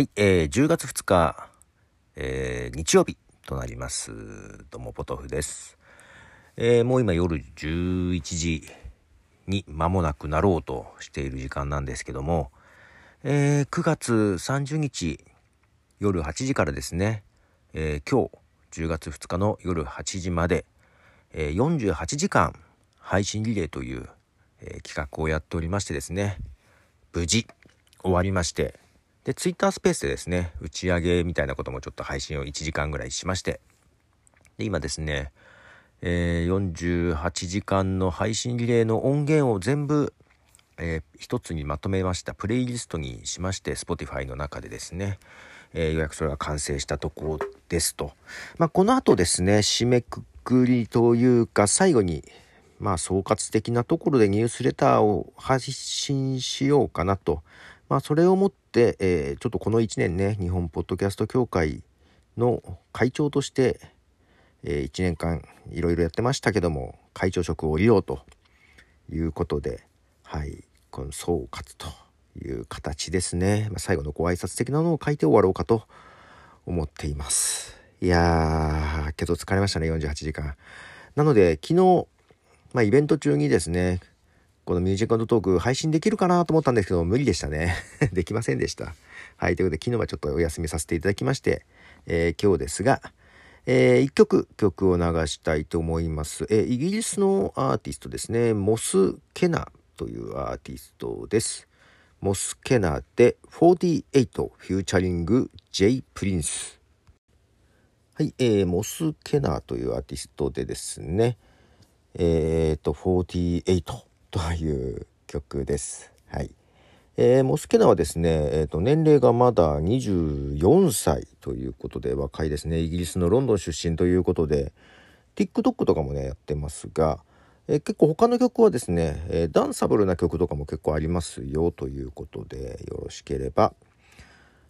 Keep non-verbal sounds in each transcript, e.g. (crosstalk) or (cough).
はい、えー、10月2日、えー、日曜日となります。どうも、ポトフです。えー、もう今夜11時に間もなくなろうとしている時間なんですけども、えー、9月30日夜8時からですね、えー、今日10月2日の夜8時まで、えー、48時間配信リレーという、えー、企画をやっておりましてですね、無事終わりまして、で、ツイッタースペースでですね、打ち上げみたいなこともちょっと配信を1時間ぐらいしまして、で、今ですね、えー、48時間の配信リレーの音源を全部、えー、一つにまとめましたプレイリストにしまして、Spotify の中でですね、えー、ようやくそれが完成したところですと。まあ、この後ですね、締めくくりというか、最後に、まあ、総括的なところでニュースレターを発信しようかなと。まあ、それをもって、えー、ちょっとこの1年ね、日本ポッドキャスト協会の会長として、えー、1年間いろいろやってましたけども、会長職を降りようということで、はい、この総括という形ですね。まあ、最後のご挨拶的なのを書いて終わろうかと思っています。いやー、けど疲れましたね、48時間。なので、昨日、まあ、イベント中にですね、このミュージックトーク配信できるかなと思ったんですけど、無理でしたね。(laughs) できませんでした。はい。ということで、昨日はちょっとお休みさせていただきまして、えー、今日ですが、えー、1曲、曲を流したいと思います。えー、イギリスのアーティストですね、 Moss Kena というアーティストです。 Moss Kena で48 featuring J Prince。はい、えー、モス・ケナというアーティストでですね、えっ、と、48という曲です。はい。えー、モスケナはですね、えーと、年齢がまだ24歳ということで若いですね。イギリスのロンドン出身ということで、TikTok とかもね、やってますが、えー、結構他の曲はですね、えー、ダンサブルな曲とかも結構ありますよということで、よろしければ。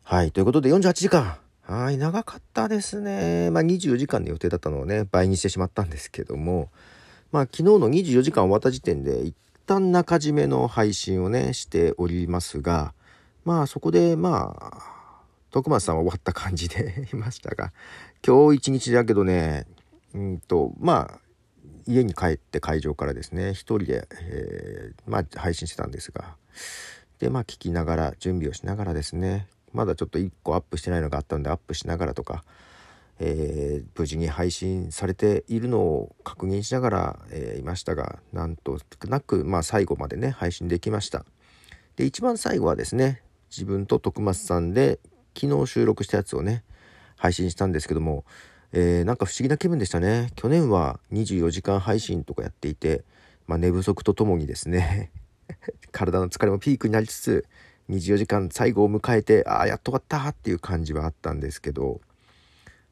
はい、ということで48時間。はい、長かったですね。まあ24時間の予定だったのをね、倍にしてしまったんですけども、まあ昨日の24時間終わった時点で旦中締めの配信をね、しておりますが、まあそこでまあ、徳松さんは終わった感じで (laughs) いましたが、今日一日だけどね、うんと、まあ、家に帰って会場からですね、一人で、えー、まあ配信してたんですが、で、まあ聞きながら、準備をしながらですね、まだちょっと1個アップしてないのがあったんでアップしながらとか、えー、無事に配信されているのを確認しながら、えー、いましたがなんとなく、まあ、最後までね配信できました。で一番最後はですね自分と徳松さんで昨日収録したやつをね配信したんですけども、えー、なんか不思議な気分でしたね。去年は24時間配信とかやっていて、まあ、寝不足とともにですね (laughs) 体の疲れもピークになりつつ24時間最後を迎えてああやっと終わったっていう感じはあったんですけど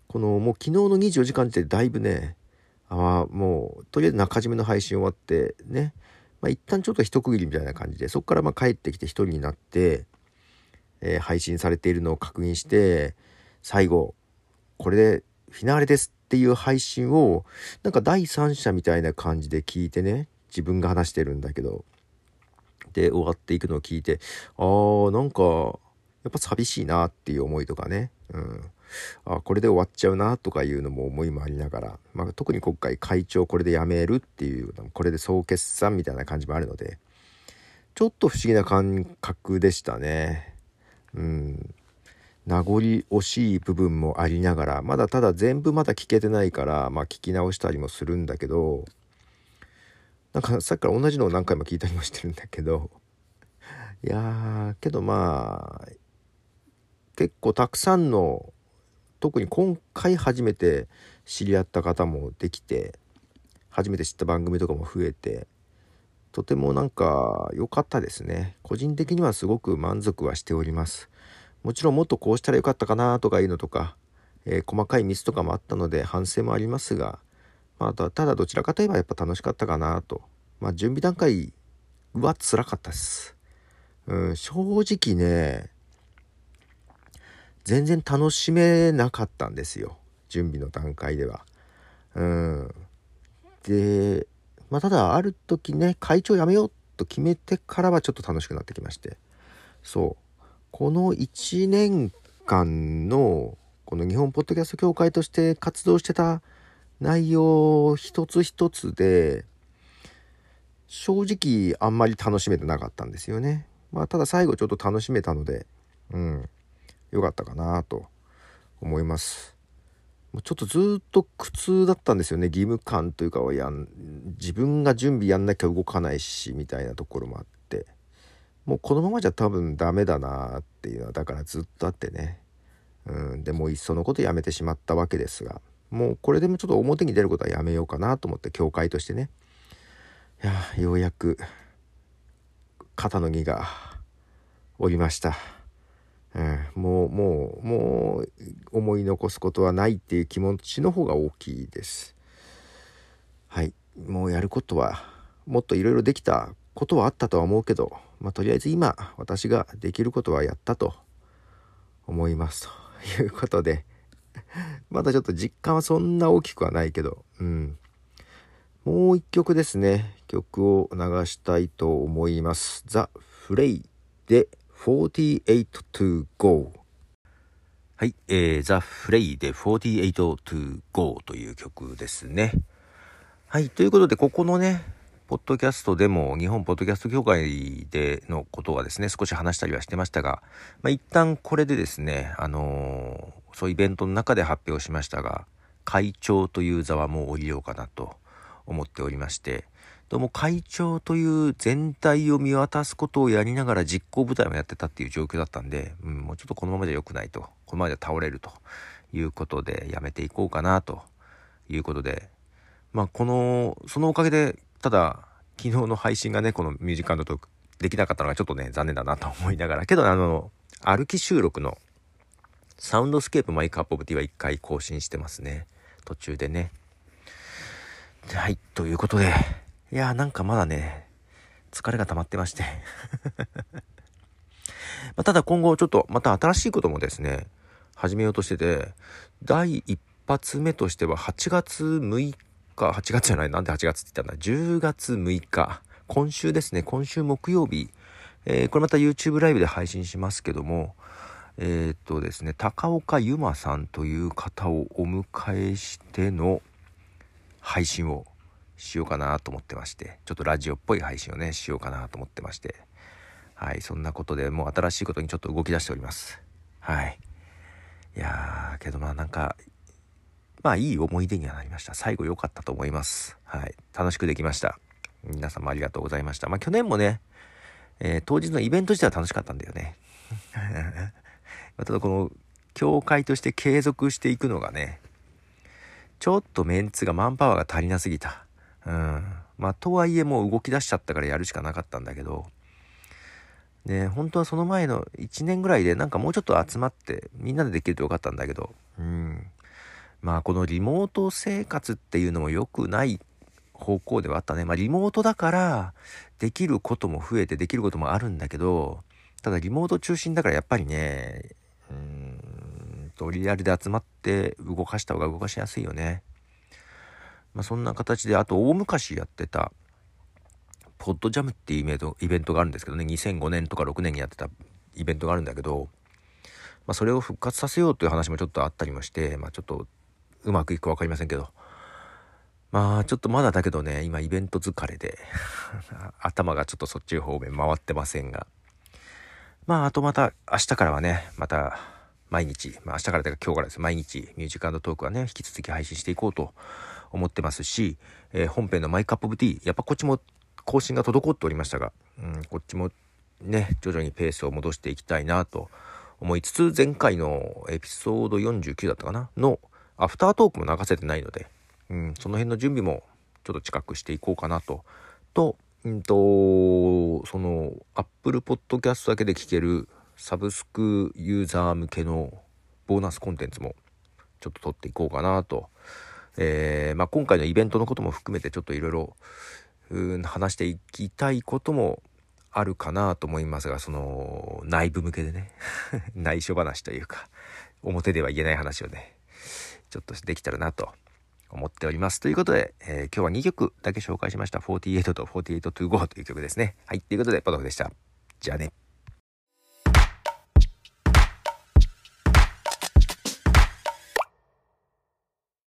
このもう昨日の24時間ってだいぶねあもうとりあえず中締めの配信終わってね、まあ、一旦ちょっと一区切りみたいな感じでそこからま帰ってきて一人になって、えー、配信されているのを確認して最後これでフィナーレですっていう配信をなんか第三者みたいな感じで聞いてね自分が話してるんだけどで終わっていくのを聞いてあーなんかやっぱ寂しいなっていう思いとかね、うん、あこれで終わっちゃうなとかいうのも思いもありながら、まあ、特に今回会長これで辞めるっていうこれで総決算みたいな感じもあるのでちょっと不思議な感覚でしたね。うん名残惜しい部分もありながらまだただ全部まだ聞けてないからまあ聞き直したりもするんだけどなんかさっきから同じのを何回も聞いたりもしてるんだけどいやーけどまあ結構たくさんの特に今回初めて知り合った方もできて初めて知った番組とかも増えてとてもなんか良かったですね。個人的にはすごく満足はしております。もちろんもっとこうしたらよかったかなとかいうのとか、えー、細かいミスとかもあったので反省もありますが、まあ、ただどちらかといえばやっぱ楽しかったかなと。まあ準備段階は辛かったです、うん、正直ね全然楽しめなかったんですよ。準備の段階では。うん、で、まあ、ただある時ね会長辞めようと決めてからはちょっと楽しくなってきまして。そう。この1年間のこの日本ポッドキャスト協会として活動してた内容一つ一つで正直あんまり楽しめてなかったんですよね。まあただ最後ちょっと楽しめたのでうん。良かったかなと思います。もうちょっとずっと苦痛だったんですよね。義務感というかやん自分が準備やんなきゃ動かないしみたいなところもあって。もうこのままじゃ多分ダメだなっていうのはだからずっとあってね。うんでもういっそのことやめてしまったわけですが。もうこれでもちょっと表に出ることはやめようかなと思って教会としてね。いやようやく肩の荷が下りました。うん、もうもうもう思い残すことはないっていう気持ちの方が大きいです。はい。もうやることはもっといろいろできたことはあったとは思うけど、まあ、とりあえず今私ができることはやったと思います。ということで (laughs) まだちょっと実感はそんな大きくはないけどうん。もう一曲ですね。曲を流したいと思います「ザ・フレイ」で「48 to go はい、えー、ザ・フレイで48 to go という曲ですね。はい、ということで、ここのね、ポッドキャストでも、日本ポッドキャスト協会でのことはですね、少し話したりはしてましたが、まあ、一旦これでですね、あのー、そういうイベントの中で発表しましたが、会長という座はもう降りようかなと思っておりまして、どうも会長という全体を見渡すことをやりながら実行部隊もやってたっていう状況だったんで、うん、もうちょっとこのままじゃ良くないと、このままじゃ倒れると。いうことでやめていこうかなということで、まあこの、そのおかげで、ただ昨日の配信がね、このミュージカルのトークできなかったのがちょっとね、残念だなと思いながら、けどあの、歩き収録のサウンドスケープ My Cup of Tea は一回更新してますね。途中でね。はい、ということで、いやーなんかまだね、疲れが溜まってまして。(laughs) まただ今後ちょっとまた新しいこともですね、始めようとしてて、第一発目としては8月6日、8月じゃない、なんで8月って言ったんだ、10月6日、今週ですね、今週木曜日、えー、これまた YouTube ライブで配信しますけども、えー、っとですね、高岡由真さんという方をお迎えしての配信をしようかなと思ってまして、ちょっとラジオっぽい配信をね、しようかなと思ってまして、はい、そんなことでもう新しいことにちょっと動き出しております。はい。いやー、けどまあなんか、まあいい思い出にはなりました。最後良かったと思います。はい。楽しくできました。皆様ありがとうございました。まあ去年もね、えー、当日のイベント自体は楽しかったんだよね。(laughs) ただこの、教会として継続していくのがね、ちょっとメンツがマンパワーが足りなすぎた。うん。まあ、とはいえもう動き出しちゃったからやるしかなかったんだけど、ね、本当はその前の1年ぐらいでなんかもうちょっと集まってみんなでできるとよかったんだけど、うん。まあこのリモート生活っていうのも良くない方向ではあったね。まあリモートだからできることも増えてできることもあるんだけど、ただリモート中心だからやっぱりね、うんとリアルで集まって動かした方が動かしやすいよね。まあ、そんな形であと大昔やってたポッドジャムっていうイベントイベントがあるんですけどね2005年とか6年にやってたイベントがあるんだけど、まあ、それを復活させようという話もちょっとあったりもして、まあ、ちょっとうまくいくか分かりませんけどまあちょっとまだだけどね今イベント疲れで (laughs) 頭がちょっとそっち方面回ってませんが。まああとまた明日からはねまた毎日、まあ、明日からというか今日からです。毎日ミュージックトークはね引き続き配信していこうと思ってますし、えー、本編の My Cup of Tea、やっぱこっちも更新が滞っておりましたが、うん、こっちもね、徐々にペースを戻していきたいなと思いつつ、前回のエピソード49だったかな？のアフタートークも流せてないので、うん、その辺の準備もちょっと近くしていこうかなと。と、うんと、その、Apple Podcast だけで聞けるサブスクユーザー向けのボーナスコンテンツもちょっと撮っていこうかなとえー、まあ、今回のイベントのことも含めてちょっといろいろ話していきたいこともあるかなと思いますがその内部向けでね (laughs) 内緒話というか表では言えない話をねちょっとできたらなと思っております。ということで、えー、今日は2曲だけ紹介しました。48と48 to go という曲ですね。はい。ということで、ポトフでした。じゃあね。